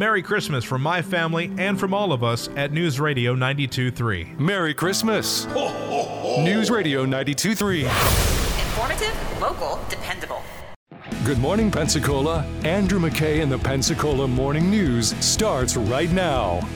Merry Christmas from my family and from all of us at News Radio 92.3. Merry Christmas. News Radio 92.3. Informative, local, dependable. Good morning, Pensacola. Andrew McKay and the Pensacola Morning News starts right now.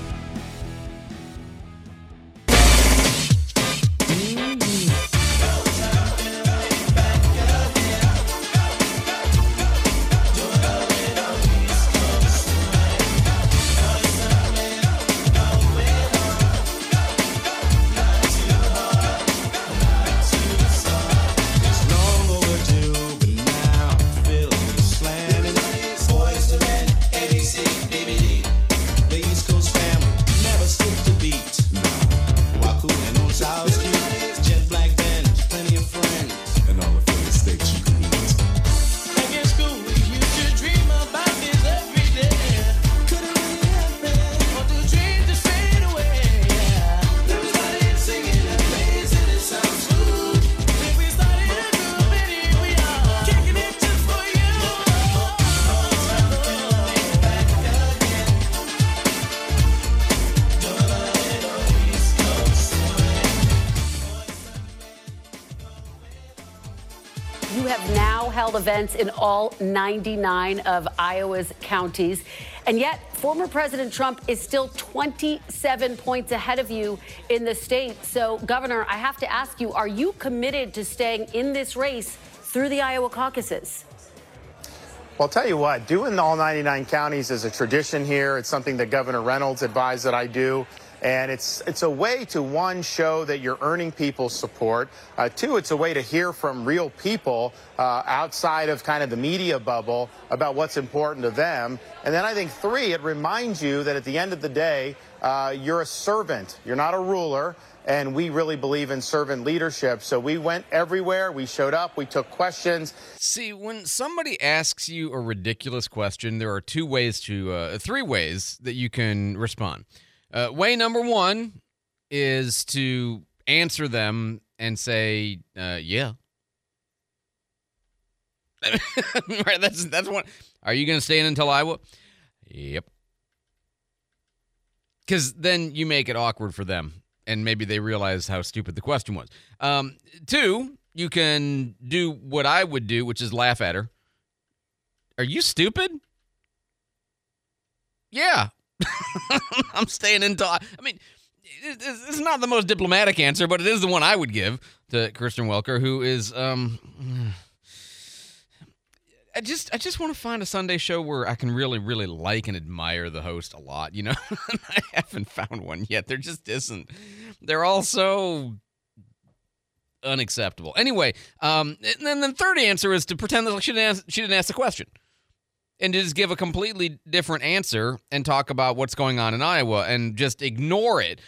You have now held events in all 99 of Iowa's counties. And yet, former President Trump is still 27 points ahead of you in the state. So, Governor, I have to ask you are you committed to staying in this race through the Iowa caucuses? Well, I'll tell you what, doing all 99 counties is a tradition here. It's something that Governor Reynolds advised that I do. And it's, it's a way to, one, show that you're earning people's support. Uh, two, it's a way to hear from real people uh, outside of kind of the media bubble about what's important to them. And then I think, three, it reminds you that at the end of the day, uh, you're a servant. You're not a ruler. And we really believe in servant leadership. So we went everywhere. We showed up. We took questions. See, when somebody asks you a ridiculous question, there are two ways to, uh, three ways that you can respond. Uh, way number one is to answer them and say, uh, "Yeah." right. That's that's one. Are you going to stay in until Iowa? Yep. Because then you make it awkward for them, and maybe they realize how stupid the question was. Um, two, you can do what I would do, which is laugh at her. Are you stupid? Yeah. I'm staying in I, I mean, it's, not the most diplomatic answer, but it is the one I would give to Kristen Welker, who is um. I just I just want to find a Sunday show where I can really really like and admire the host a lot, you know. I haven't found one yet. There just isn't. They're all so unacceptable. Anyway, um, and then the third answer is to pretend that she didn't ask, she didn't ask the question and just give a completely different answer and talk about what's going on in Iowa and just ignore it.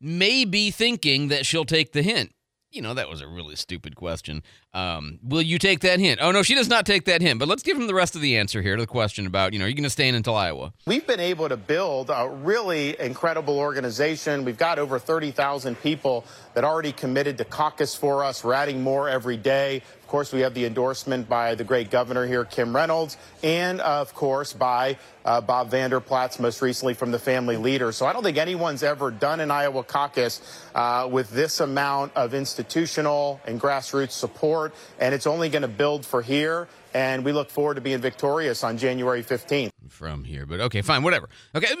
Maybe thinking that she'll take the hint. You know, that was a really stupid question. Um, will you take that hint? Oh, no, she does not take that hint. But let's give him the rest of the answer here to the question about, you know, are you going to stay in until Iowa? We've been able to build a really incredible organization. We've got over 30,000 people that already committed to caucus for us. We're adding more every day. Course, we have the endorsement by the great governor here, Kim Reynolds, and of course by uh, Bob Vander Plaats, most recently from the Family Leader. So I don't think anyone's ever done an Iowa caucus uh, with this amount of institutional and grassroots support, and it's only going to build for here. And we look forward to being victorious on January 15th. From here, but okay, fine, whatever. Okay,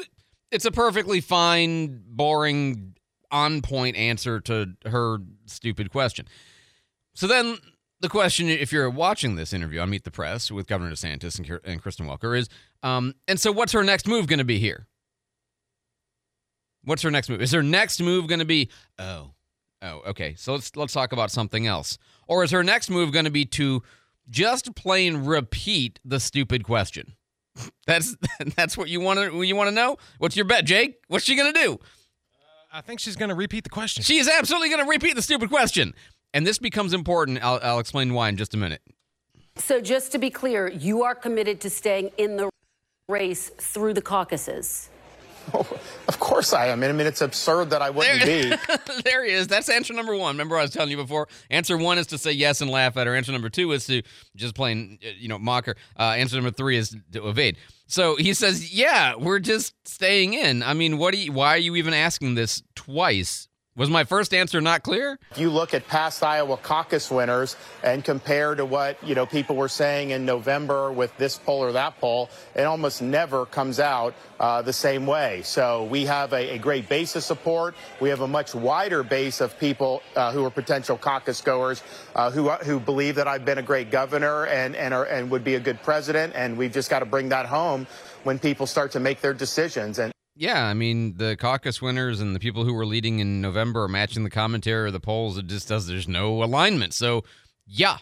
it's a perfectly fine, boring, on point answer to her stupid question. So then the question, if you're watching this interview on Meet the Press with Governor DeSantis and, and Kristen Welker, is um, and so what's her next move going to be here? What's her next move? Is her next move going to be oh, oh, okay? So let's let's talk about something else. Or is her next move going to be to just plain repeat the stupid question? That's that's what you want to you want to know. What's your bet, Jake? What's she going to do? I think she's going to repeat the question. She is absolutely going to repeat the stupid question. And this becomes important. I'll, I'll explain why in just a minute. So, just to be clear, you are committed to staying in the race through the caucuses. Oh, of course I am. I mean, it's absurd that I wouldn't there, be. there he is. That's answer number one. Remember, I was telling you before. Answer one is to say yes and laugh at her. Answer number two is to just plain, you know, mock her. Uh, answer number three is to evade. So he says, "Yeah, we're just staying in." I mean, what? Do you, why are you even asking this twice? Was my first answer not clear? If you look at past Iowa caucus winners and compare to what you know people were saying in November with this poll or that poll, it almost never comes out uh, the same way. So we have a, a, great base of support. We have a much wider base of people uh, who are potential caucus goers uh, who who believe that I've been a great governor and and are, and would be a good president. And we've just got to bring that home when people start to make their decisions. And yeah, I mean the caucus winners and the people who were leading in November are matching the commentary or the polls. It just does. There's no alignment. So, yeah,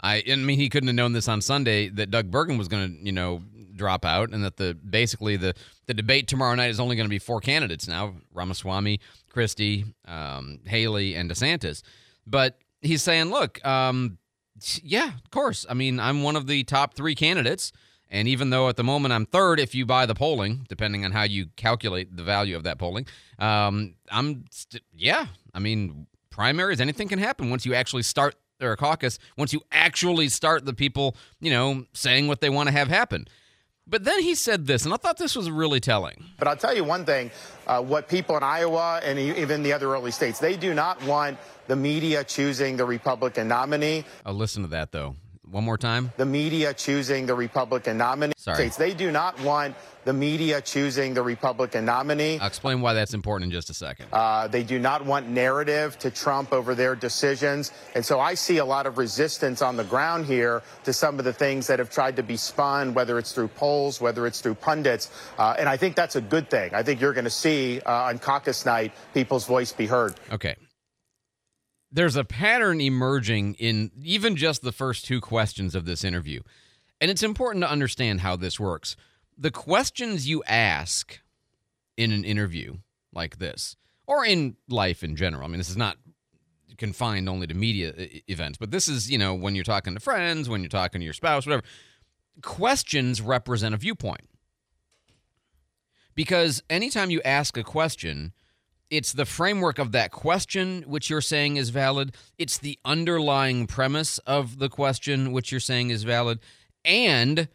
I. I mean, he couldn't have known this on Sunday that Doug Burgum was going to, you know, drop out, and that the basically the the debate tomorrow night is only going to be four candidates now: Ramaswamy, Christie, um, Haley, and DeSantis. But he's saying, look, um, yeah, of course. I mean, I'm one of the top three candidates. And even though at the moment I'm third, if you buy the polling, depending on how you calculate the value of that polling, um, I'm, st- yeah, I mean, primaries, anything can happen once you actually start or a caucus, once you actually start the people, you know, saying what they want to have happen. But then he said this, and I thought this was really telling. But I'll tell you one thing uh, what people in Iowa and even the other early states, they do not want the media choosing the Republican nominee. I'll listen to that, though. One more time. The media choosing the Republican nominee. Sorry. States. They do not want the media choosing the Republican nominee. I'll explain why that's important in just a second. Uh, they do not want narrative to trump over their decisions. And so I see a lot of resistance on the ground here to some of the things that have tried to be spun, whether it's through polls, whether it's through pundits. Uh, and I think that's a good thing. I think you're going to see uh, on caucus night people's voice be heard. Okay there's a pattern emerging in even just the first two questions of this interview. And it's important to understand how this works. The questions you ask in an interview like this, or in life in general, I mean, this is not confined only to media events, but this is, you know, when you're talking to friends, when you're talking to your spouse, whatever. Questions represent a viewpoint. Because anytime you ask a question, it's the framework of that question which you're saying is valid. It's the underlying premise of the question which you're saying is valid. And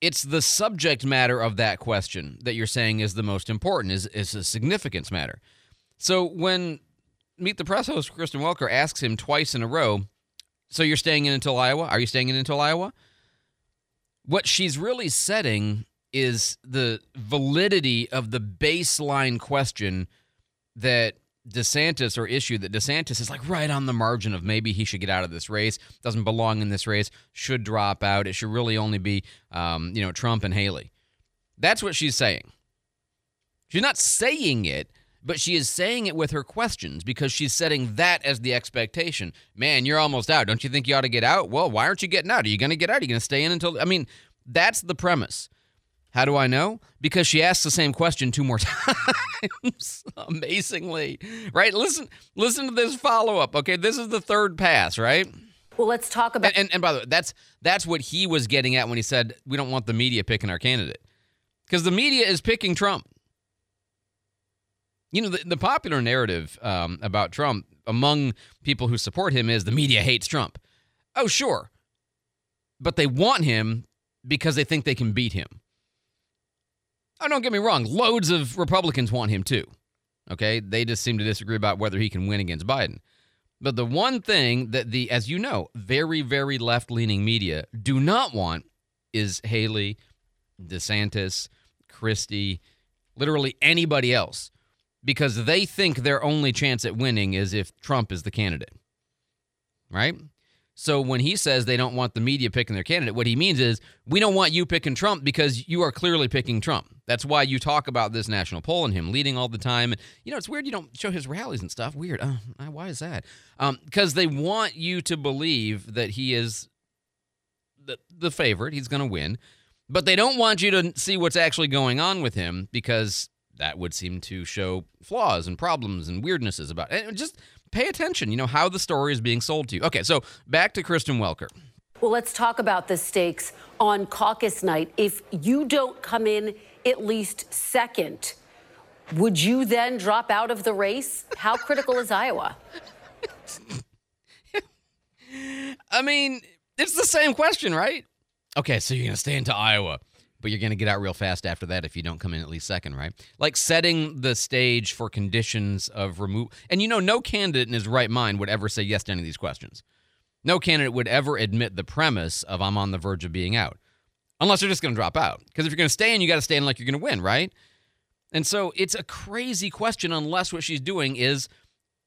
it's the subject matter of that question that you're saying is the most important, is, is a significance matter. So when Meet the Press host Kristen Welker asks him twice in a row, So you're staying in until Iowa? Are you staying in until Iowa? What she's really setting is the validity of the baseline question that DeSantis or issue that DeSantis is like right on the margin of maybe he should get out of this race, doesn't belong in this race, should drop out. It should really only be, um, you know, Trump and Haley. That's what she's saying. She's not saying it, but she is saying it with her questions because she's setting that as the expectation. Man, you're almost out. Don't you think you ought to get out? Well, why aren't you getting out? Are you going to get out? Are you going to stay in until? I mean, that's the premise. How do I know? Because she asked the same question two more times. Amazingly. Right? Listen listen to this follow-up. Okay, this is the third pass, right? Well, let's talk about and, and, and by the way, that's that's what he was getting at when he said we don't want the media picking our candidate. Because the media is picking Trump. You know, the, the popular narrative um, about Trump among people who support him is the media hates Trump. Oh, sure. But they want him because they think they can beat him. Oh, don't get me wrong. Loads of Republicans want him too. Okay. They just seem to disagree about whether he can win against Biden. But the one thing that the, as you know, very, very left leaning media do not want is Haley, DeSantis, Christie, literally anybody else, because they think their only chance at winning is if Trump is the candidate. Right? So when he says they don't want the media picking their candidate, what he means is we don't want you picking Trump because you are clearly picking Trump. That's why you talk about this national poll and him leading all the time. And you know, it's weird you don't show his rallies and stuff. Weird. Uh, why is that? Because um, they want you to believe that he is the the favorite. He's going to win, but they don't want you to see what's actually going on with him because that would seem to show flaws and problems and weirdnesses about it. And just pay attention, you know, how the story is being sold to you. Okay, so back to Kristen Welker. Well, let's talk about the stakes on caucus night. If you don't come in at least second, would you then drop out of the race? How critical is Iowa? I mean, it's the same question, right? Okay, so you're going to stay into Iowa, but you're going to get out real fast after that if you don't come in at least second, right? Like setting the stage for conditions of remove. And you know, no candidate in his right mind would ever say yes to any of these questions. No candidate would ever admit the premise of I'm on the verge of being out, unless they're just going to drop out. Because if you're going to stay in, you got to stay in like you're going to win, right? And so it's a crazy question unless what she's doing is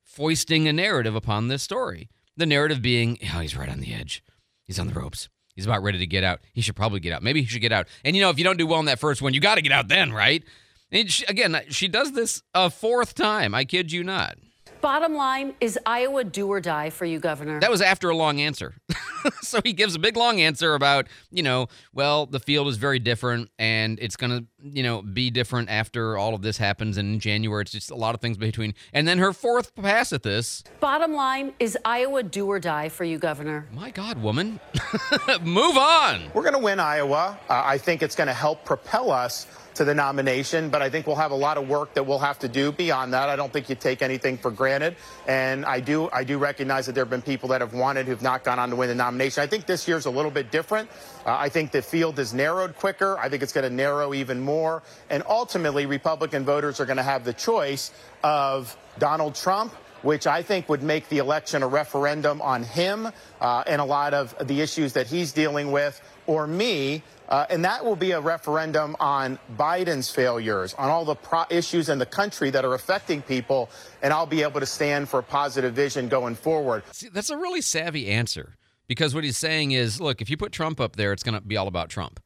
foisting a narrative upon this story. The narrative being, oh, he's right on the edge. He's on the ropes. He's about ready to get out. He should probably get out. Maybe he should get out. And you know, if you don't do well in that first one, you got to get out then, right? And she, again, she does this a fourth time. I kid you not. Bottom line is Iowa do or die for you, Governor? That was after a long answer. so he gives a big long answer about, you know, well, the field is very different and it's going to, you know, be different after all of this happens. And in January, it's just a lot of things between. And then her fourth pass at this. Bottom line is Iowa do or die for you, Governor? My God, woman. Move on. We're going to win Iowa. Uh, I think it's going to help propel us to the nomination, but I think we'll have a lot of work that we'll have to do beyond that. I don't think you take anything for granted, and I do I do recognize that there have been people that have wanted who've not gone on to win the nomination. I think this year's a little bit different. Uh, I think the field has narrowed quicker. I think it's going to narrow even more, and ultimately, Republican voters are going to have the choice of Donald Trump which I think would make the election a referendum on him uh, and a lot of the issues that he's dealing with, or me, uh, and that will be a referendum on Biden's failures, on all the issues in the country that are affecting people, and I'll be able to stand for a positive vision going forward. See, that's a really savvy answer because what he's saying is look, if you put Trump up there, it's going to be all about Trump.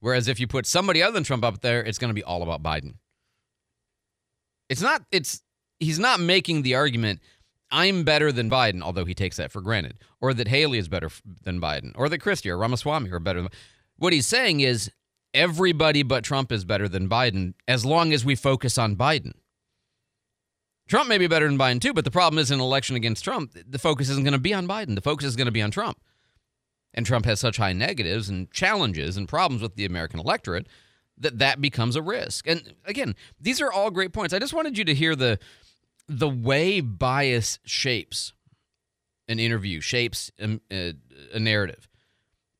Whereas if you put somebody other than Trump up there, it's going to be all about Biden. It's not, it's, he's not making the argument, I'm better than Biden, although he takes that for granted, or that Haley is better than Biden, or that Christie or Ramaswamy are better than what he's saying is everybody but Trump is better than Biden as long as we focus on Biden. Trump may be better than Biden too, but the problem is an election against Trump, the focus isn't going to be on Biden. The focus is going to be on Trump. And Trump has such high negatives and challenges and problems with the American electorate that that becomes a risk. And again, these are all great points. I just wanted you to hear the the way bias shapes an interview, shapes a, a, a narrative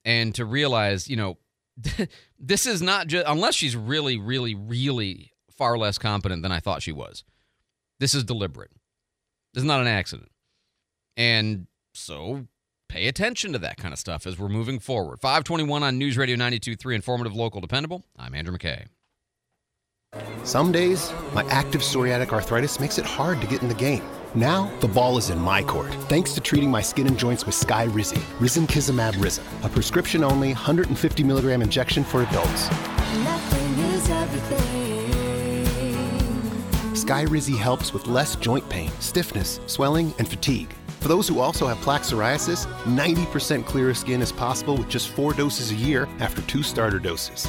and to realize, you know, this is not just unless she's really, really, really far less competent than I thought she was. This is deliberate. This is not an accident. And so pay attention to that kind of stuff as we're moving forward. 521 on News Radio 92.3, informative, local, dependable. I'm Andrew McKay. Some days, my active psoriatic arthritis makes it hard to get in the game. Now, the ball is in my court, thanks to treating my skin and joints with Skyrizi, Risankizumab Rizin, a prescription-only 150 milligram injection for adults. Sky Skyrizi helps with less joint pain, stiffness, swelling, and fatigue. For those who also have plaque psoriasis, 90% clearer skin is possible with just four doses a year after two starter doses.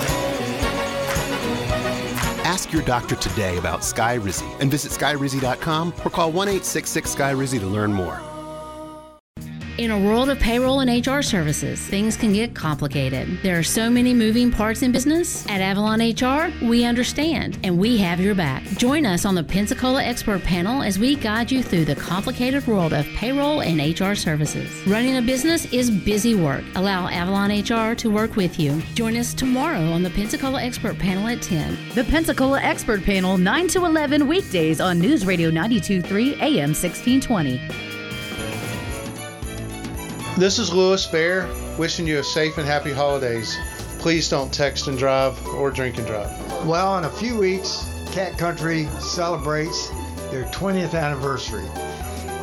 Ask your doctor today about Skyrizi and visit skyrizi.com or call 1 866 Skyrizi to learn more. In a world of payroll and HR services, things can get complicated. There are so many moving parts in business. At Avalon HR, we understand and we have your back. Join us on the Pensacola Expert Panel as we guide you through the complicated world of payroll and HR services. Running a business is busy work. Allow Avalon HR to work with you. Join us tomorrow on the Pensacola Expert Panel at 10. The Pensacola Expert Panel, 9 to 11 weekdays on News Radio 923 AM 1620. This is Lewis Bear wishing you a safe and happy holidays. Please don't text and drive or drink and drive. Well, in a few weeks, Cat Country celebrates their 20th anniversary.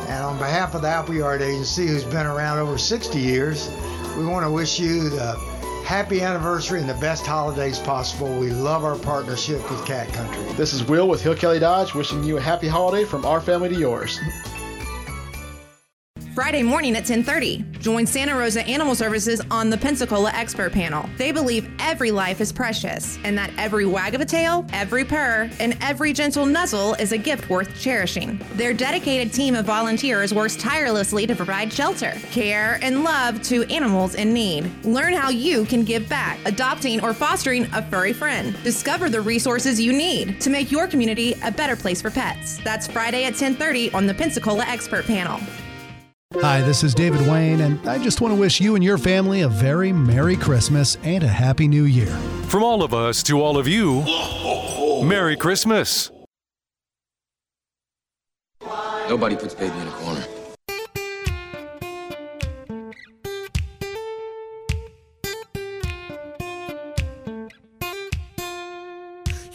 And on behalf of the Appleyard Agency, who's been around over 60 years, we want to wish you the happy anniversary and the best holidays possible. We love our partnership with Cat Country. This is Will with Hill Kelly Dodge wishing you a happy holiday from our family to yours. Friday morning at 10:30. Join Santa Rosa Animal Services on the Pensacola Expert Panel. They believe every life is precious and that every wag of a tail, every purr, and every gentle nuzzle is a gift worth cherishing. Their dedicated team of volunteers works tirelessly to provide shelter, care, and love to animals in need. Learn how you can give back, adopting or fostering a furry friend. Discover the resources you need to make your community a better place for pets. That's Friday at 10:30 on the Pensacola Expert Panel. Hi, this is David Wayne, and I just want to wish you and your family a very Merry Christmas and a Happy New Year. From all of us to all of you, Merry Christmas. Nobody puts baby in a corner.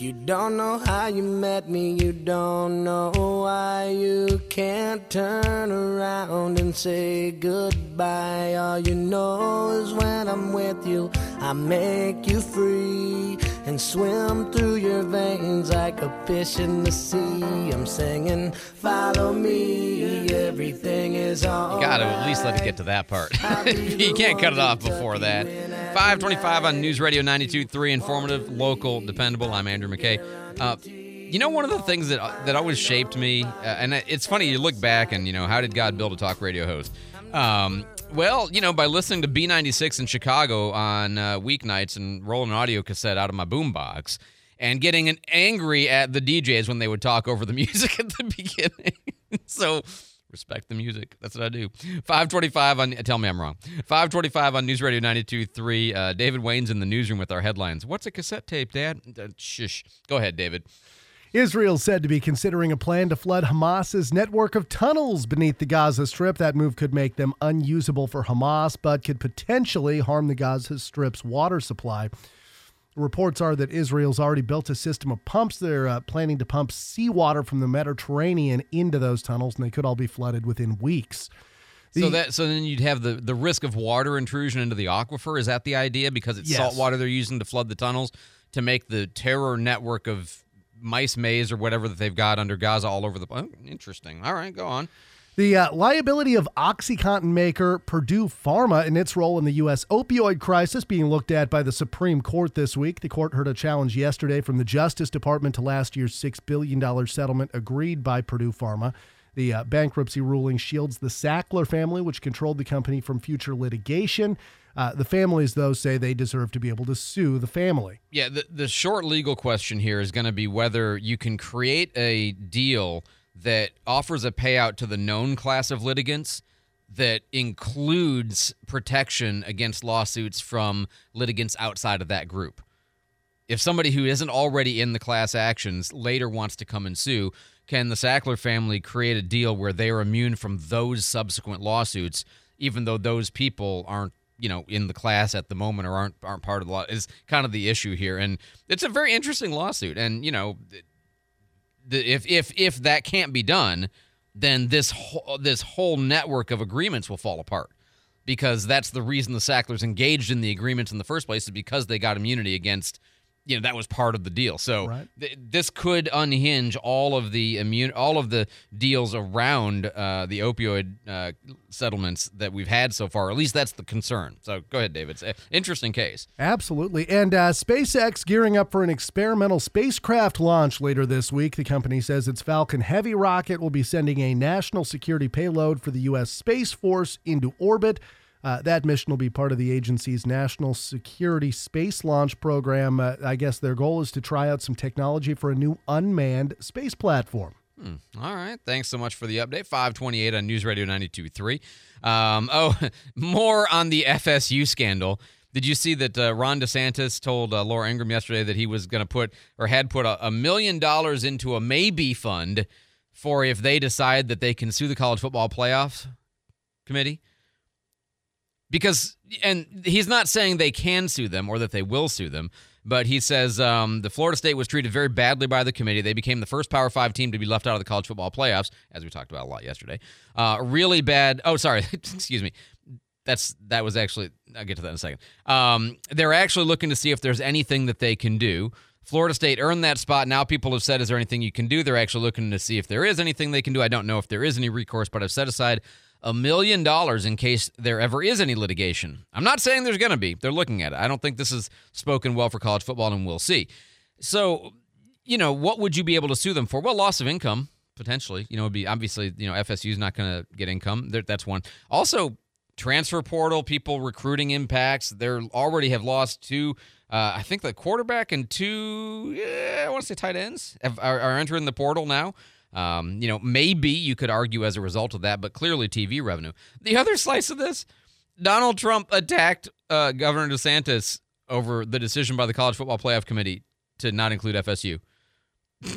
You don't know how you met me, you don't know why you can't turn around and say goodbye. All you know is when I'm with you, I make you free and swim through your veins like a fish in the sea. I'm singing, follow me, everything is all. You got to at least let it get to that part. you can't cut it off before that. 525 on News Radio 92.3, informative, local, dependable. I'm Andrew McKay. Uh, you know, one of the things that that always shaped me, uh, and it's funny, you look back and, you know, how did God build a talk radio host? Um, well, you know, by listening to B96 in Chicago on uh, weeknights and rolling an audio cassette out of my boombox and getting an angry at the DJs when they would talk over the music at the beginning. so respect the music. That's what I do. 525 on, tell me I'm wrong. 525 on News Radio 92.3. Uh, David Wayne's in the newsroom with our headlines. What's a cassette tape, Dad? Uh, shush. Go ahead, David. Israel said to be considering a plan to flood Hamas's network of tunnels beneath the Gaza Strip. That move could make them unusable for Hamas, but could potentially harm the Gaza Strip's water supply. Reports are that Israel's already built a system of pumps. They're uh, planning to pump seawater from the Mediterranean into those tunnels, and they could all be flooded within weeks. The, so that so then you'd have the the risk of water intrusion into the aquifer. Is that the idea? Because it's Yes. salt water they're using to flood the tunnels to make the terror network of mice maze or whatever that they've got under Gaza all over the. Oh, interesting. All right, go on. The uh, liability of OxyContin maker Purdue Pharma and its role in the U.S. opioid crisis being looked at by the Supreme Court this week. The court heard a challenge yesterday from the Justice Department to last year's $6 billion settlement agreed by Purdue Pharma. The uh, bankruptcy ruling shields the Sackler family, which controlled the company, from future litigation. Uh, the families, though, say they deserve to be able to sue the family. Yeah, the the short legal question here is going to be whether you can create a deal that offers a payout to the known class of litigants that includes protection against lawsuits from litigants outside of that group. If somebody who isn't already in the class actions later wants to come and sue, can the Sackler family create a deal where they are immune from those subsequent lawsuits, even though those people aren't, you know, in the class at the moment or aren't aren't part of the law? Is kind of the issue here, and it's a very interesting lawsuit. And you know, if if if that can't be done, then this whole, this whole network of agreements will fall apart. Because that's the reason the Sacklers engaged in the agreements in the first place is because they got immunity against you know that was part of the deal. So th- this could unhinge all of the immune all of the deals around uh, the opioid uh, settlements that we've had so far. At least that's the concern. So go ahead, David. It's an interesting case. Absolutely. And uh, SpaceX gearing up for an experimental spacecraft launch later this week. The company says its Falcon Heavy rocket will be sending a national security payload for the U.S. Space Force into orbit. Uh, that mission will be part of the agency's National Security Space Launch Program. Uh, I guess their goal is to try out some technology for a new unmanned space platform. Hmm. All right. Thanks so much for the update. 528 on News Radio 92.3. Um, oh, more on the FSU scandal. Did you see that uh, Ron DeSantis told uh, Laura Ingraham yesterday that he was going to put or had put a, a million dollars into a maybe fund for if they decide that they can sue the college football playoffs committee? Because, and he's not saying they can sue them or that they will sue them, but he says um, the Florida State was treated very badly by the committee. They became the first Power Five team to be left out of the college football playoffs, as we talked about a lot yesterday. Uh, really bad. Oh, sorry. Excuse me. That's that was actually. I'll get to that in a second. Um, they're actually looking to see if there's anything that they can do. Florida State earned that spot. Now people have said, "Is there anything you can do?" They're actually looking to see if there is anything they can do. I don't know if there is any recourse, but I've set aside a million dollars in case there ever is any litigation. I'm not saying there's going to be. They're looking at it. I don't think this is spoken well for college football, and we'll see. So, you know, what would you be able to sue them for? Well, loss of income potentially. You know, it'd be obviously you know FSU is not going to get income. That's one. Also, transfer portal people recruiting impacts. They already have lost two. Uh, I think the quarterback and two. Yeah, I want to say tight ends have, are, are entering the portal now. Um, you know, maybe you could argue as a result of that, but clearly TV revenue. The other slice of this, Donald Trump attacked uh, Governor DeSantis over the decision by the College Football Playoff Committee to not include FSU.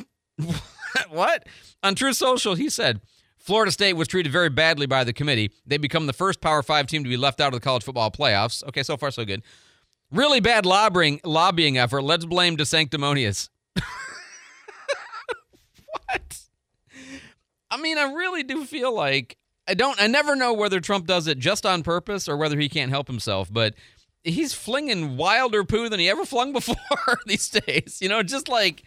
what? On Truth Social, he said Florida State was treated very badly by the committee. They become the first Power Five team to be left out of the college football playoffs. Okay, so far so good. Really bad lobbying lobbying effort. Let's blame DeSanctimonious. what? I mean, I really do feel like I don't. I never know whether Trump does it just on purpose or whether he can't help himself. But he's flinging wilder poo than he ever flung before these days. You know, just like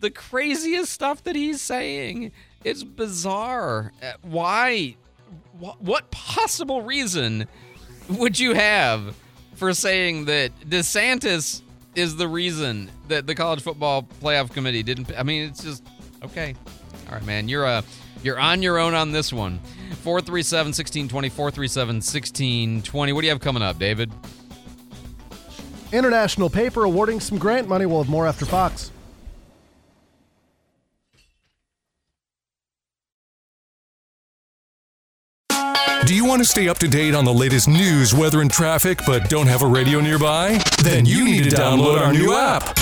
the craziest stuff that he's saying. It's bizarre. Uh, Why? What possible reason would you have for saying that DeSantis is the reason that the college football playoff committee didn't? I mean, it's just okay. All right, man. You're uh, you're on your own on this one. 437 1620, 437 1620. What do you have coming up, David? International paper awarding some grant money. We'll have more after Fox. Do you want to stay up to date on the latest news, weather, and traffic, but don't have a radio nearby? Then you need to download our new app.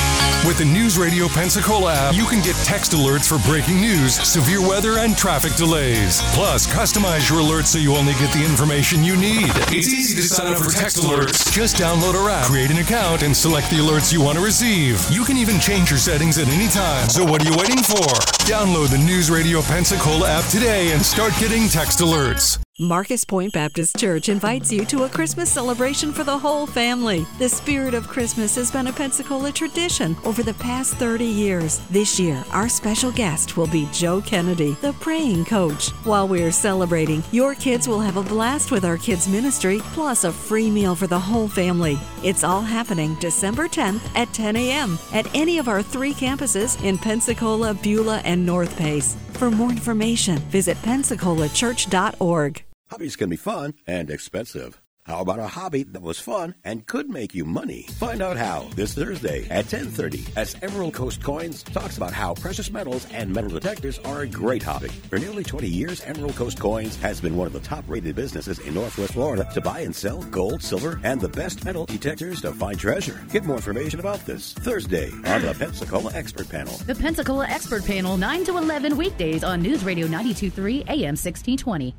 With the News Radio Pensacola app, you can get text alerts for breaking news, severe weather, and traffic delays. Plus, customize your alerts so you only get the information you need. It's easy to sign up for text alerts. Just download our app, create an account, and select the alerts you want to receive. You can even change your settings at any time. So what are you waiting for? Download the News Radio Pensacola app today and start getting text alerts. Marcus Pointe Baptist Church invites you to a Christmas celebration for the whole family. The spirit of Christmas has been a Pensacola tradition over the past 30 years. This year, our special guest will be Joe Kennedy, the praying coach. While we're celebrating, your kids will have a blast with our kids' ministry, plus a free meal for the whole family. It's all happening December 10th at 10 a.m. at any of our three campuses in Pensacola, Beulah, and North Pace. For more information, visit pensacolachurch.org. Hobbies can be fun and expensive. How about a hobby that was fun and could make you money? Find out how this Thursday at 10:30 as Emerald Coast Coins talks about how precious metals and metal detectors are a great hobby. For nearly 20 years, Emerald Coast Coins has been one of the top-rated businesses in Northwest Florida to buy and sell gold, silver, and the best metal detectors to find treasure. Get more information about this Thursday on the Pensacola Expert Panel. The Pensacola Expert Panel, 9 to 11 weekdays on News Radio 923 AM 1620.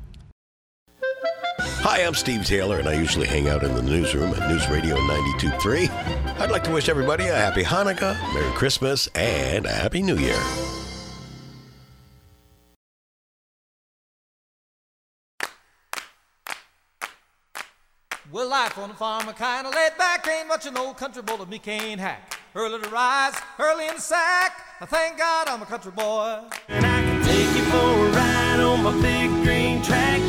Hi, I'm Steve Taylor, and I usually hang out in the newsroom at News Radio 92.3. I'd like to wish everybody a happy Hanukkah, Merry Christmas, and a Happy New Year. Well, life on the farm, a kind of laid back, ain't much an old country boy that me can't hack. Early to rise, early in the sack. I thank God I'm a country boy. And I can take you for a ride on my big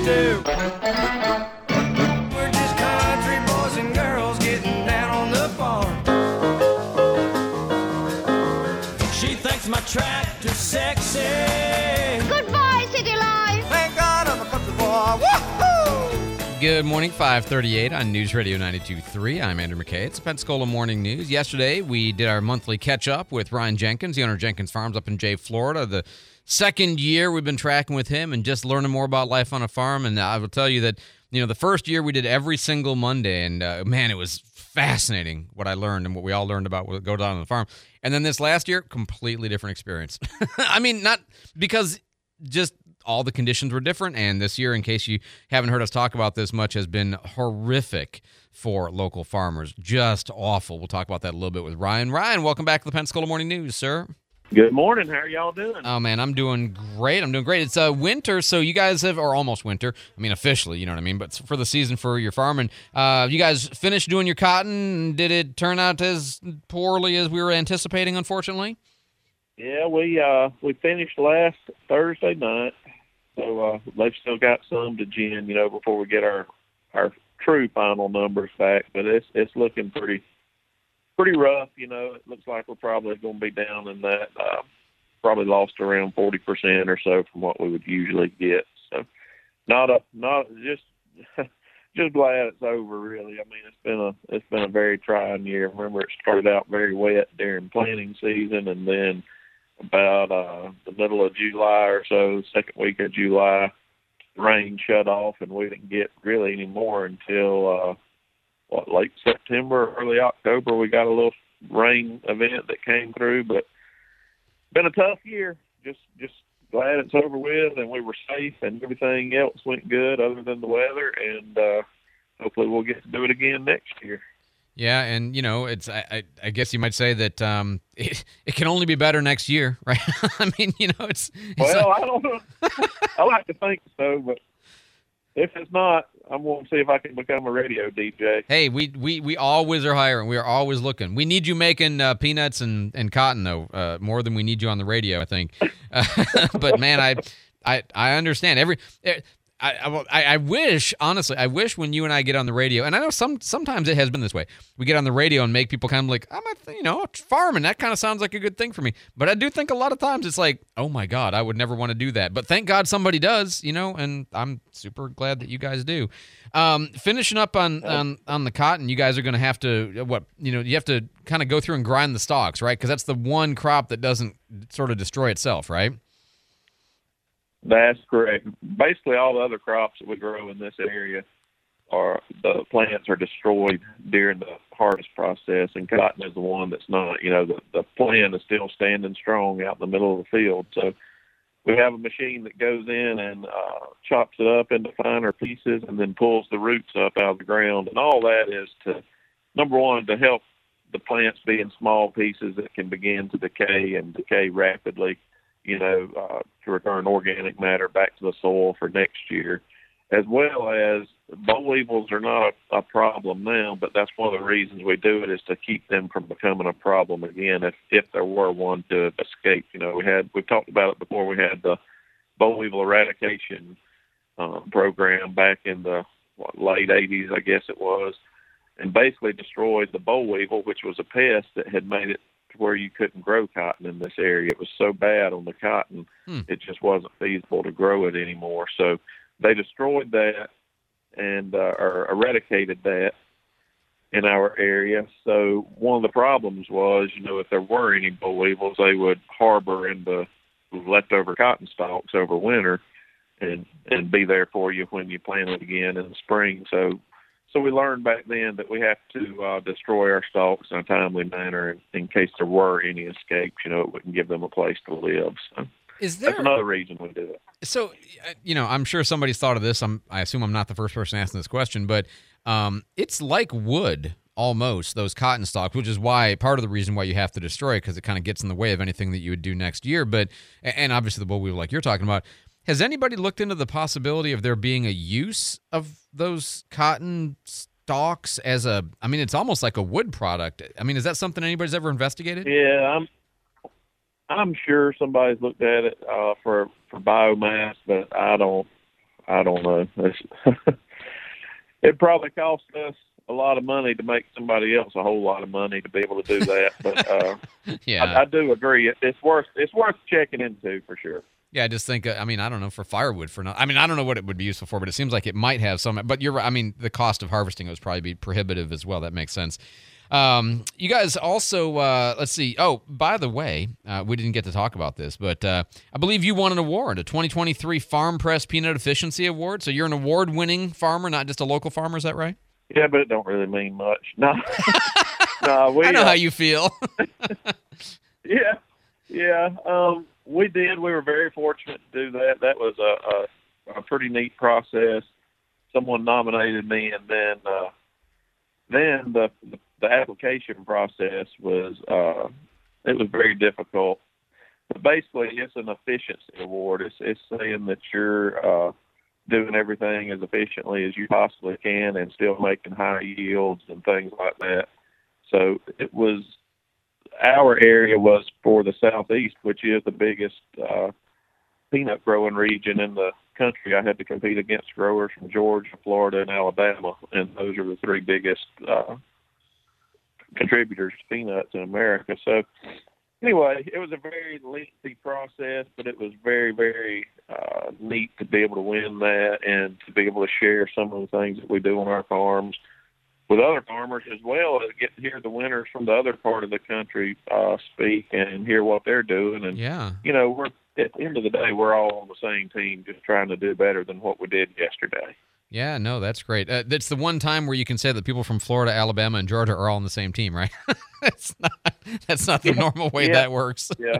green tractor. We're just country boys and girls getting down on the farm. She thinks my tractor's sexy. Goodbye, City Life. Thank God I'm a country boy. Woohoo! Good morning, 538 on News Radio 92.3. I'm Andrew McKay. It's Pensacola Morning News. Yesterday, we did our monthly catch-up with Ryan Jenkins, the owner of Jenkins Farms up in Jay, Florida. The second year we've been tracking with him and just learning more about life on a farm. And I will tell you that, you know, the first year we did every single Monday. And, uh, man, it was fascinating what I learned and what we all learned about what goes on on the farm. And then this last year, completely different experience. I mean, not because just all the conditions were different. And this year, in case you haven't heard us talk about this much, has been horrific for local farmers. Just awful. We'll talk about that a little bit with Ryan. Ryan, welcome back to the Pensacola Morning News, sir. Good morning. How are y'all doing? Oh man, I'm doing great. I'm doing great. It's uh, winter, so you guys have, or almost winter. I mean, officially, you know what I mean. But for the season for your farming, uh, you guys finished doing your cotton. Did it turn out as poorly as we were anticipating? Unfortunately. Yeah, we uh we finished last Thursday night, So uh, they've still got some to gin, you know, before we get our our true final numbers back. But it's it's looking pretty pretty rough. You know, it looks like we're probably going to be down in that. Uh, probably lost around forty percent or so from what we would usually get. So not a not just just glad it's over. Really, I mean it's been a it's been a very trying year. Remember, it started out very wet during planting season, and then about uh the middle of July or so, second week of July, rain shut off, and we didn't get really any more until uh what late September, early October. We got a little rain event that came through, but been a tough year. Just just glad it's over with and we were safe and everything else went good other than the weather and uh hopefully we'll get to do it again next year. Yeah, and you know, it's I, I, I guess you might say that um, it, it can only be better next year, right? I mean, you know, it's, it's well, like- I don't know. I like to think so, but if it's not, I'm going to see if I can become a radio DJ. Hey, we, we, we always are hiring. We are always looking. We need you making uh, peanuts and, and cotton though, uh, more than we need you on the radio, I think. Uh, but man, I I I understand every. I, I, I wish honestly I wish when you and I get on the radio and I know some sometimes it has been this way. We get on the radio and make people kind of like I'm a you know farming that kind of sounds like a good thing for me. But I do think a lot of times it's like oh my god I would never want to do that. But thank God somebody does you know and I'm super glad that you guys do. Um, finishing up on, on on the cotton you guys are going to have to uh, what you know you have to kind of go through and grind the stalks right? Because that's the one crop that doesn't sort of destroy itself right That's correct. Basically, all the other crops that we grow in this area are the plants are destroyed during the harvest process, and cotton is the one that's not. You know, the the plant is still standing strong out in the middle of the field. So we have a machine that goes in and uh, chops it up into finer pieces, and then pulls the roots up out of the ground, and all that is to number one to help the plants be in small pieces that can begin to decay and decay rapidly you know, uh, to return organic matter back to the soil for next year, as well as boll weevils are not a, a problem now, but that's one of the reasons we do it is to keep them from becoming a problem again if if there were one to escape. You know, we had we've talked about it before. We had the boll weevil eradication um, program back in the what, late 80s, I guess it was, and basically destroyed the boll weevil, which was a pest that had made it to where you couldn't grow cotton in this area. It was so bad on the cotton, Hmm. it just wasn't feasible to grow it anymore. So they destroyed that and uh, or eradicated that in our area. So one of the problems was, you know, if there were any boll weevils, they would harbor in the leftover cotton stalks over winter and and be there for you when you plant it again in the spring. So so we learned back then that we have to uh, destroy our stalks in a timely manner in, in case there were any escapes. You know, it wouldn't give them a place to live. So Is that's there- another reason we do it. So, uh, you know, I'm sure somebody's thought of this. I'm, I assume I'm not the first person asking this question, but um, it's like wood almost those cotton stalks, which is why part of the reason why you have to destroy it because it kind of gets in the way of anything that you would do next year. But and obviously the boll weevil, like you're talking about, has anybody looked into the possibility of there being a use of those cotton stalks as a? I mean, it's almost like a wood product. I mean, is that something anybody's ever investigated? Yeah, I'm I'm sure somebody's looked at it uh, for for biomass, but I don't I don't know. It probably costs us a lot of money to make somebody else a whole lot of money to be able to do that. But uh, Yeah. I, I do agree. It's worth it's worth checking into for sure. Yeah, I just think. uh, I mean, I don't know for firewood for not. I mean, I don't know what it would be useful for, but it seems like it might have some. But you're. I mean, the cost of harvesting it would probably be prohibitive as well. That makes sense. Um, you guys also. Uh, let's see. Oh, by the way, uh, we didn't get to talk about this, but uh, I believe you won an award, a 2023 Farm Press Peanut Efficiency Award. So you're an award-winning farmer, not just a local farmer. Is that right? Yeah, but it don't really mean much. No, no. We, I know uh, how you feel. Yeah, yeah. Um, we did. We were very fortunate to do that. That was a, a, a pretty neat process. Someone nominated me, and then uh, then the, the the application process was uh, it was very difficult. But basically, it's an efficiency award. It's it's saying that you're uh, doing everything as efficiently as you possibly can and still making high yields and things like that. So it was our area was for the southeast, which is the biggest uh, peanut growing region in the country, I had to compete against growers from Georgia, Florida, and Alabama, and those are the three biggest uh, contributors to peanuts in America. So, anyway, it was a very lengthy process, but it was very, very uh, neat to be able to win that and to be able to share some of the things that we do on our farms with other farmers as well as get to hear the winners from the other part of the country uh, speak and hear what they're doing. And Yeah. you know, we're at the end of the day, we're all on the same team, just trying to do better than what we did yesterday. Yeah, no, that's great. Uh, that's the one time where you can say that people from Florida, Alabama, and Georgia are all on the same team, right? that's not that's not the Yeah. normal way Yeah. that works. Yeah.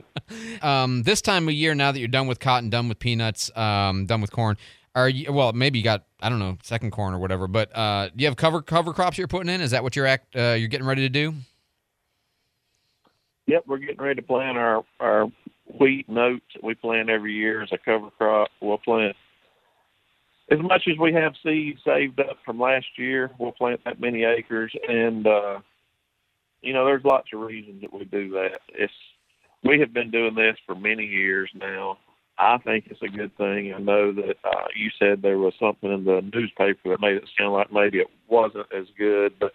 um, this time of year, now that you're done with cotton, done with peanuts, um, done with corn, are you? Well, maybe you got I don't know second corn or whatever, but uh, do you have cover cover crops you're putting in? Is that what you're act uh, you're getting ready to do? Yep, we're getting ready to plant our our wheat oats that we plant every year as a cover crop. We'll plant as much as we have seed saved up from last year. We'll plant that many acres, and uh, you know, there's lots of reasons that we do that. It's we have been doing this for many years now. I think it's a good thing. I know that uh, you said there was something in the newspaper that made it sound like maybe it wasn't as good, but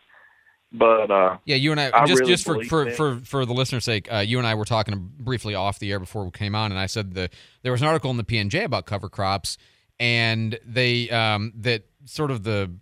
but uh, Yeah, you and I, I just really just for for, for for the listener's sake, uh, you and I were talking briefly off the air before we came on, and I said the there was an article in the PNJ about cover crops, and they um, that sort of the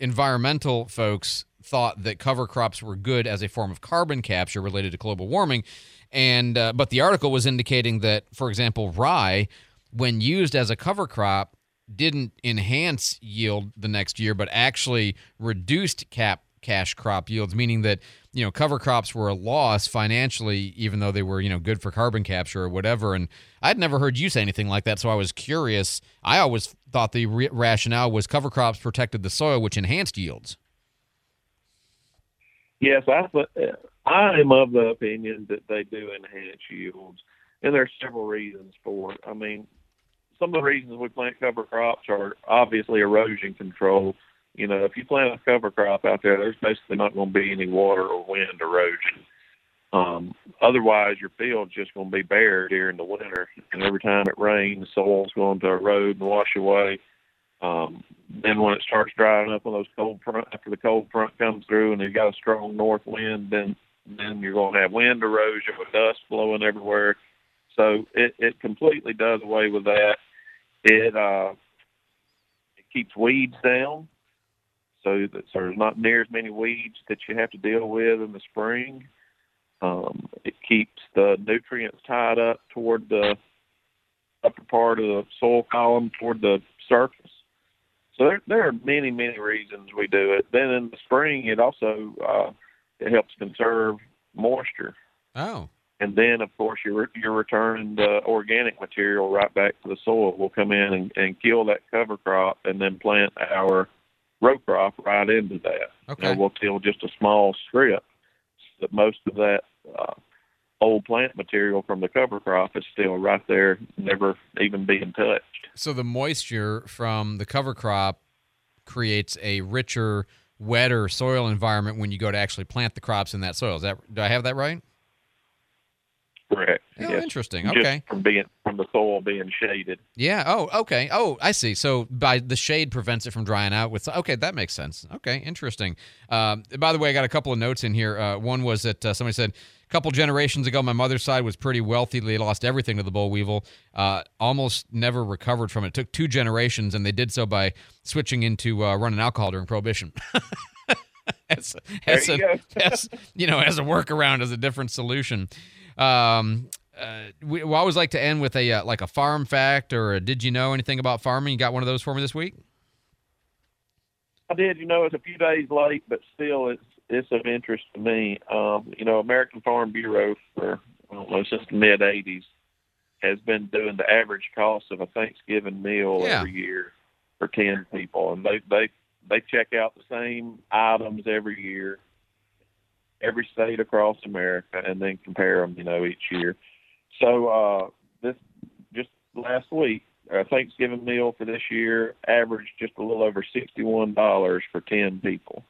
environmental folks thought that cover crops were good as a form of carbon capture related to global warming, and uh, but the article was indicating that, for example, rye, when used as a cover crop, didn't enhance yield the next year, but actually reduced cap cash crop yields, meaning that you know cover crops were a loss financially, even though they were you know good for carbon capture or whatever. And I'd never heard you say anything like that, so I was curious. I always thought the re- rationale was cover crops protected the soil, which enhanced yields. Yes, I th- I am of the opinion that they do enhance yields, and there's several reasons for it. I mean, some of the reasons we plant cover crops are obviously erosion control. You know, if you plant a cover crop out there, there's basically not going to be any water or wind erosion. Um, otherwise, your field's just going to be bare during the winter, and every time it rains, the soil's going to erode and wash away. Um, then when it starts drying up, when those cold front after the cold front comes through, and you've got a strong north wind, then then you're going to have wind erosion with dust blowing everywhere. So it it completely does away with that. It uh, it keeps weeds down, so that so there's not near as many weeds that you have to deal with in the spring. Um, it keeps the nutrients tied up toward the upper part of the soil column toward the surface. So there, there are many, many reasons we do it. Then in the spring, it also uh, it helps conserve moisture. Oh. And then, of course, you're you're returning the organic material right back to the soil. We'll come in and, and kill that cover crop, and then plant our row crop right into that. Okay. And we'll kill just a small strip, so that most of that uh, old plant material from the cover crop is still right there, never even being touched. So the moisture from the cover crop creates a richer, wetter soil environment when you go to actually plant the crops in that soil. Is that do I have that right? Correct. Oh, Yes. interesting. Just Okay. From being from the soil being shaded. Yeah. Oh, okay. Oh, I see. So by the shade prevents it from drying out. With okay, that makes sense. Okay, interesting. Um, by the way, I got a couple of notes in here. Uh, one was that uh, somebody said couple generations ago, my mother's side was pretty wealthy. They lost everything to the boll weevil. Uh, almost never recovered from it. It took two generations, and they did so by switching into uh, running alcohol during Prohibition. as, as There you a, go. as, you know, as a workaround, as a different solution. Um, uh, we, we always like to end with a uh, like a farm fact or a did you know anything about farming? You got one of those for me this week? I did. You know, it's a few days late, but still, it's it's of interest to me. Um, you know, American Farm Bureau for I don't know since the mid '80s has been doing the average cost of a Thanksgiving meal Yeah. every year for ten people, and they they they check out the same items every year, every state across America, and then compare them. You know, each year. So uh, this just last week, a Thanksgiving meal for this year averaged just a little over sixty-one dollars for ten people,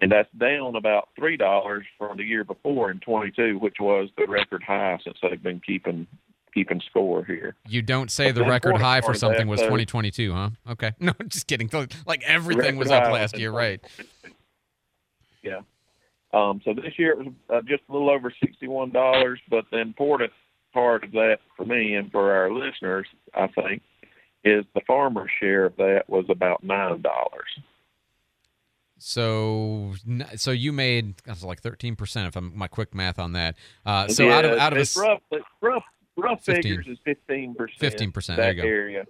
and that's down about three dollars from the year before in twenty-two, which was the record high since they've been keeping keeping score here. You don't say But the record high for something was 2022, huh? Okay. No, just kidding. Like everything was up last year, right? Yeah. Um, so this year it was uh, just a little over sixty-one dollars, but the important part of that for me and for our listeners, I think, is the farmer's share of that was about nine dollars. So, so you made like 13% if I'm my quick math on that. Uh, so yeah, out of out of a rough, rough, rough 15. figures is fifteen percent. 15%, there you go. area.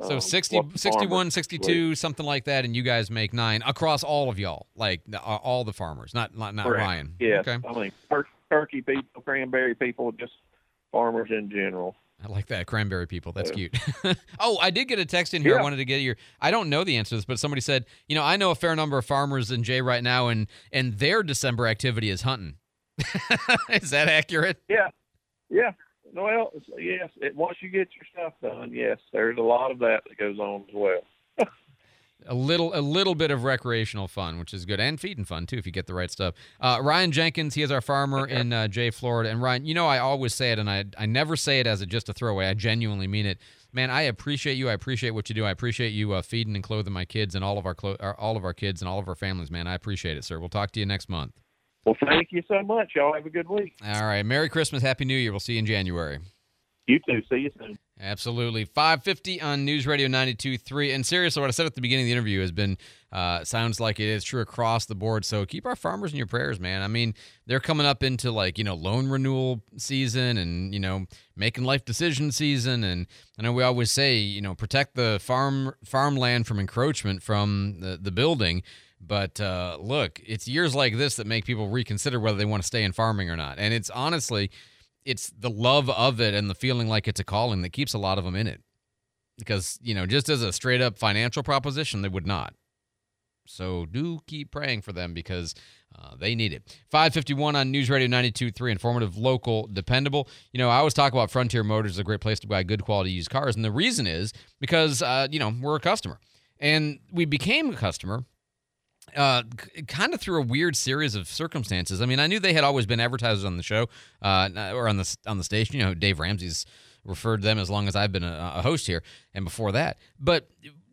So um, 60, 61, farmers 62, something like that, and you guys make nine across all of y'all, like all the farmers, not not, not Correct. Ryan. Yes. Okay. I mean, tur- turkey people, cranberry people, just farmers in general. I like that cranberry people. That's Yeah. cute. oh, I did get a text in here. I wanted to get your. I don't know the answer to this, but somebody said, you know, I know a fair number of farmers in Jay right now, and and their December activity is hunting. is that accurate? Yeah, yeah. Well, yes. It, once you get your stuff done, yes, there's a lot of that that goes on as well. A little, a little bit of recreational fun, which is good, and feeding fun too if you get the right stuff. Uh, Ryan Jenkins, he is our farmer in uh, Jay, Florida. And Ryan, you know, I always say it, and I, I never say it as a, just a throwaway. I genuinely mean it. Man, I appreciate you. I appreciate what you do. I appreciate you uh, feeding and clothing my kids and all of our, clo- our all of our kids and all of our families. Man, I appreciate it, sir. We'll talk to you next month. Well, thank you so much. Y'all have a good week. All right, Merry Christmas, Happy New Year. We'll see you in January. You too. See you soon. Absolutely. 550 on News Radio 92.3. And seriously, what I said at the beginning of the interview has been, uh, sounds like it is true across the board. So keep our farmers in your prayers, man. I mean, they're coming up into like, you know, loan renewal season and, you know, making life decision season. And I know we always say, you know, protect the farm farmland from encroachment from the, the building. But uh, look, it's years like this that make people reconsider whether they want to stay in farming or not. And it's honestly, it's the love of it and the feeling like it's a calling that keeps a lot of them in it. Because, you know, just as a straight up financial proposition, they would not. So do keep praying for them because uh, they need it. 551 on News Radio 92.3, informative, local, dependable. You know, I always talk about Frontier Motors is a great place to buy good quality used cars. And the reason is because, uh, you know, we're a customer. And we became a customer uh, kind of through a weird series of circumstances. I mean, I knew they had always been advertisers on the show uh, or on the on the station. You know, Dave Ramsey's referred to them as long as I've been a, a host here, and before that. But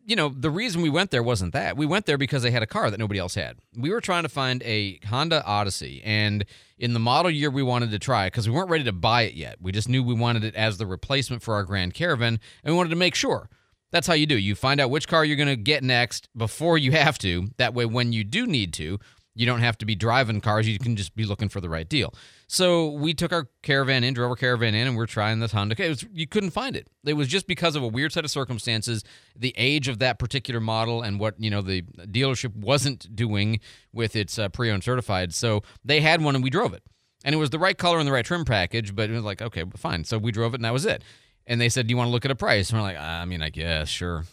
you know, the reason we went there wasn't that. We went there because they had a car that nobody else had. We were trying to find a Honda Odyssey, and in the model year we wanted to try because we weren't ready to buy it yet. We just knew we wanted it as the replacement for our Grand Caravan, and we wanted to make sure. That's how you do. It. You find out which car you're going to get next before you have to. That way, when you do need to, you don't have to be driving cars. You can just be looking for the right deal. So we took our caravan in, drove our caravan in, and we're trying this Honda. It was, you couldn't find it. It was just because of a weird set of circumstances, the age of that particular model, and what you know the dealership wasn't doing with its uh, pre-owned certified. So they had one, and we drove it, and it was the right color and the right trim package. But it was like, okay, fine. So we drove it, and that was it. And they said, "Do you want to look at a price?" And we're like, "I mean, I guess, sure."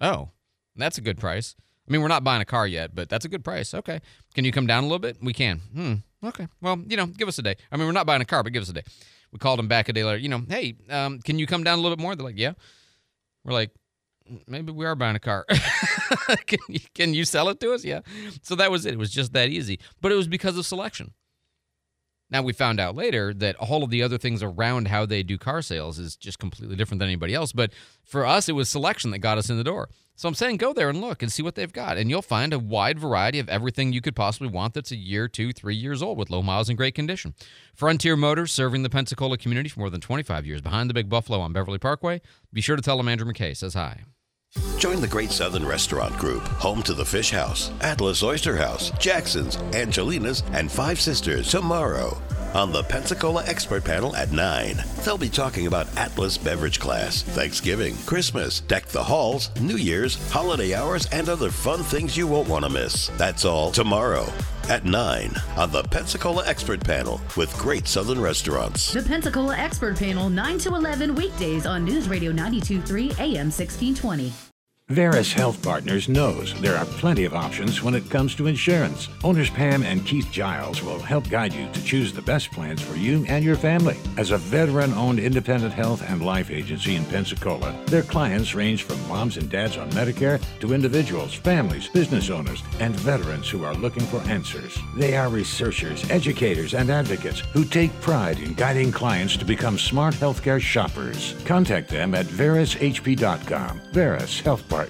Oh, that's a good price. I mean, we're not buying a car yet, but that's a good price. Okay. Can you come down a little bit? We can. Hmm. Okay. Well, you know, give us a day. I mean, we're not buying a car, but give us a day. We called them back a day later. You know, hey, um, can you come down a little bit more? They're like, yeah. We're like, maybe we are buying a car. can, you, can you sell it to us? Yeah. So that was it. It was just that easy. But it was because of selection. Now we found out later that all of the other things around how they do car sales is just completely different than anybody else. But for us, it was selection that got us in the door. So I'm saying go there and look and see what they've got. And you'll find a wide variety of everything you could possibly want that's a year, two, three years old with low miles and great condition. Frontier Motors, serving the Pensacola community for more than 25 years behind the Big Buffalo on Beverly Parkway. Be sure to tell them Andrew McKay says hi. Join the Great Southern Restaurant Group, home to the Fish House, Atlas Oyster House, Jackson's, Angelina's, and Five Sisters tomorrow on the Pensacola Expert Panel at 9. They'll be talking about Atlas Beverage Class, Thanksgiving, Christmas, Deck the Halls, New Year's, holiday hours, and other fun things you won't want to miss. That's all tomorrow at 9 on the Pensacola Expert Panel with Great Southern Restaurants. The Pensacola Expert Panel, 9 to 11 weekdays on News Radio 92.3 AM 1620. Veris Health Partners knows there are plenty of options when it comes to insurance. Owners Pam and Keith Giles will help guide you to choose the best plans for you and your family. As a veteran owned independent health and life agency in Pensacola, their clients range from moms and dads on Medicare to individuals, families, business owners, and veterans who are looking for answers. They are researchers, educators, and advocates who take pride in guiding clients to become smart healthcare shoppers. Contact them at verishp.com. Veris Health Partners.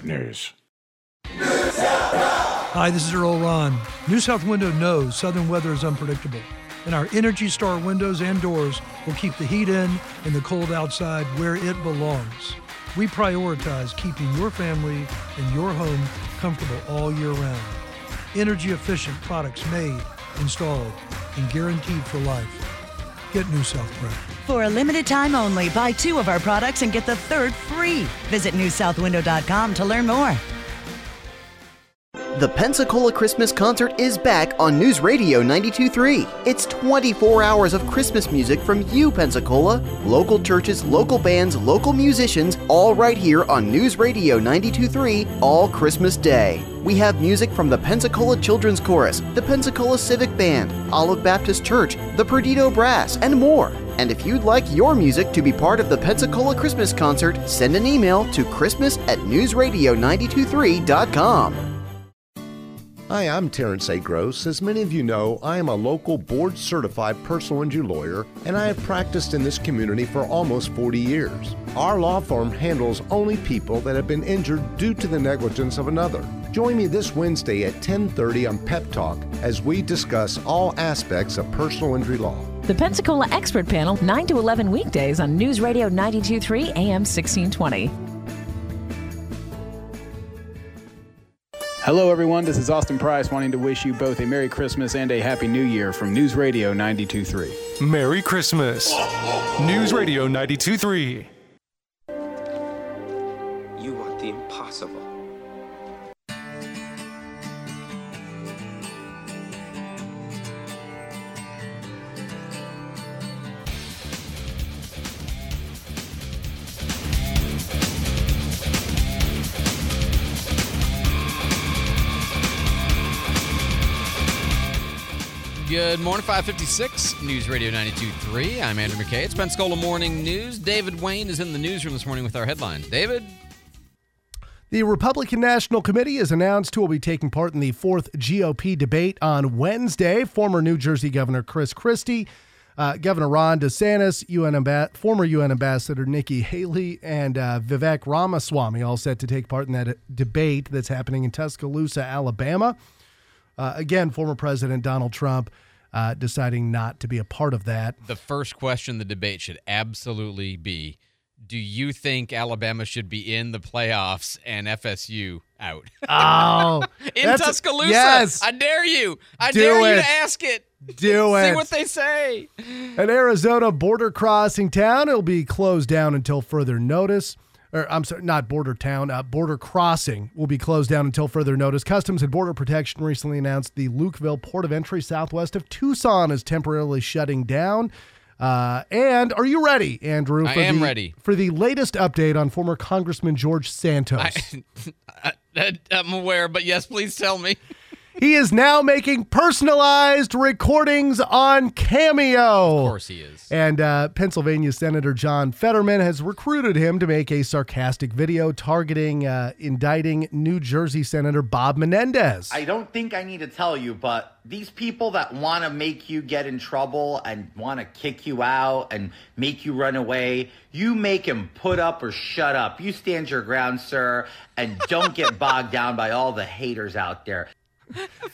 Hi, this is Earl Ron. New South Window knows southern weather is unpredictable, and our Energy Star windows and doors will keep the heat in and the cold outside where it belongs. We prioritize keeping your family and your home comfortable all year round. Energy efficient products made, installed, and guaranteed for life. Get New South Proud. For a limited time only, buy two of our products and get the third free. Visit newsouthwindow.com to learn more. The Pensacola Christmas Concert is back on News Radio 92.3. It's 24 hours of Christmas music from you, Pensacola, local churches, local bands, local musicians, all right here on News Radio 92.3 all Christmas Day. We have music from the Pensacola Children's Chorus, the Pensacola Civic Band, Olive Baptist Church, the Perdido Brass, and more. And if you'd like your music to be part of the Pensacola Christmas Concert, send an email to christmas at newsradio923.com. Hi, I'm Terrence A. Gross. As many of you know, I am a local board certified personal injury lawyer and I have practiced in this community for almost 40 years. Our law firm handles only people that have been injured due to the negligence of another. Join me this Wednesday at 10:30 on Pep Talk as we discuss all aspects of personal injury law. The Pensacola Expert Panel, 9 to 11 weekdays on News Radio 923 AM 1620. Hello, everyone. This is Austin Price wanting to wish you both a Merry Christmas and a Happy New Year from News Radio 92.3. Merry Christmas. News Radio 92.3. You want the impossible. Good morning, 556, News Radio 92.3. I'm Andrew McKay. It's Pensacola Morning News. David Wayne is in the newsroom this morning with our headlines. David? The Republican National Committee has announced who will be taking part in the fourth GOP debate on Wednesday. Former New Jersey Governor Chris Christie, uh, Governor Ron DeSantis, UN Amba- former UN Ambassador Nikki Haley, and uh, Vivek Ramaswamy all set to take part in that uh, debate that's happening in Tuscaloosa, Alabama. Uh, again, former President Donald Trump uh, deciding not to be a part of that. The first question the debate should absolutely be Do you think Alabama should be in the playoffs and FSU out? Oh, in Tuscaloosa. yes. I dare you. I Do dare you to ask it. Do it. See what they say. An Arizona border crossing town. It'll be closed down until further notice. Or I'm sorry, not border town. Uh, border crossing will be closed down until further notice. Customs and Border Protection recently announced the Lukeville port of entry southwest of Tucson is temporarily shutting down. Uh, and are you ready, Andrew? I am the, ready. for the latest update on former Congressman George Santos. I, I, I'm aware, but yes, please tell me. He is now making personalized recordings on Cameo. Of course he is. And uh, Pennsylvania Senator John Fetterman has recruited him to make a sarcastic video targeting, uh, indicting New Jersey Senator Bob Menendez. I don't think I need to tell you, but these people that want to make you get in trouble and want to kick you out and make you run away, you make them put up or shut up. You stand your ground, sir, and don't get bogged down by all the haters out there.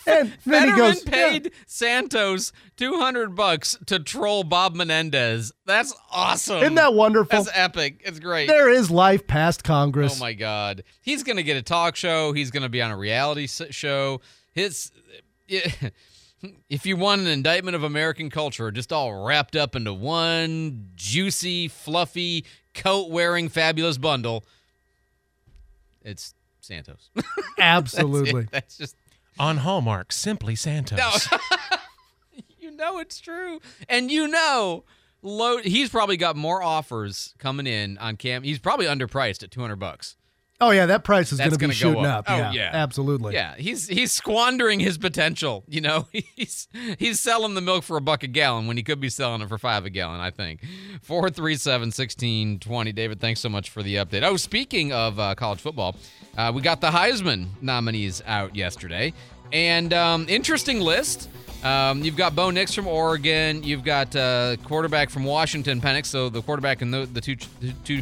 And then he goes, paid Santos 200 bucks to troll Bob Menendez. That's awesome. Isn't that wonderful? That's epic. It's great. There is life past Congress. Oh my God. He's going to get a talk show. He's going to be on a reality show. His, if you want an indictment of American culture, just all wrapped up into one juicy, fluffy, coat wearing, fabulous bundle, it's Santos. Absolutely. That's. That's just. On Hallmark, simply Santos. No. you know it's true. And you know, he's probably got more offers coming in on cam. He's probably underpriced at 200 bucks. Oh yeah, that price is going to be shooting up. up. Oh, yeah, yeah. absolutely. Yeah, he's he's squandering his potential. You know, he's he's selling the milk for a buck a gallon when he could be selling it for five a gallon. I think. Four three seven sixteen twenty. David, thanks so much for the update. Oh, speaking of uh, college football, uh, we got the Heisman nominees out yesterday, and um, interesting list. Um, you've got Bo Nix from Oregon. You've got uh, quarterback from Washington, Penix. So the quarterback and the, the two two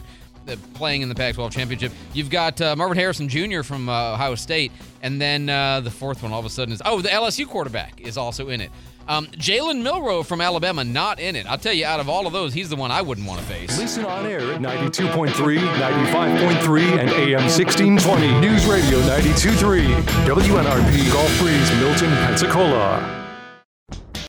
playing in the Pac-12 championship. You've got uh, Marvin Harrison Jr. from uh, Ohio State, and then uh, the fourth one all of a sudden is oh the LSU quarterback is also in it. Um, Jalen Milroe from Alabama not in it. I'll tell you, out of all of those, he's the one I wouldn't want to face. Listen on air at 92.3, 95.3, and AM 1620. News Radio 92.3. WNRP Gulf Breeze, Milton, Pensacola.